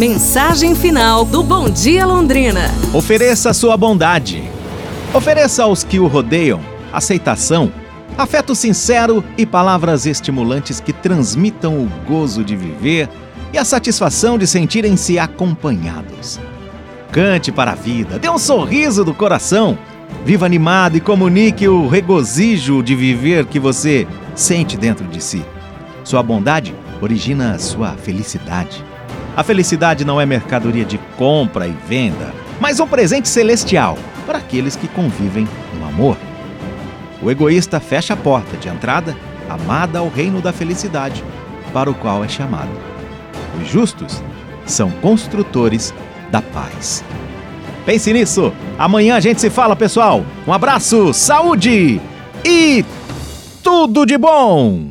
Mensagem final do Bom Dia Londrina. Ofereça sua bondade. Ofereça aos que o rodeiam aceitação, afeto sincero e palavras estimulantes que transmitam o gozo de viver e a satisfação de sentirem-se acompanhados. Cante para a vida, dê um sorriso do coração, viva animado e comunique o regozijo de viver que você sente dentro de si. Sua bondade origina sua felicidade. A felicidade não é mercadoria de compra e venda, mas um presente celestial para aqueles que convivem no amor. O egoísta fecha a porta de entrada amada ao reino da felicidade, para o qual é chamado. Os justos são construtores da paz. Pense nisso. Amanhã a gente se fala, pessoal. Um abraço, saúde e tudo de bom!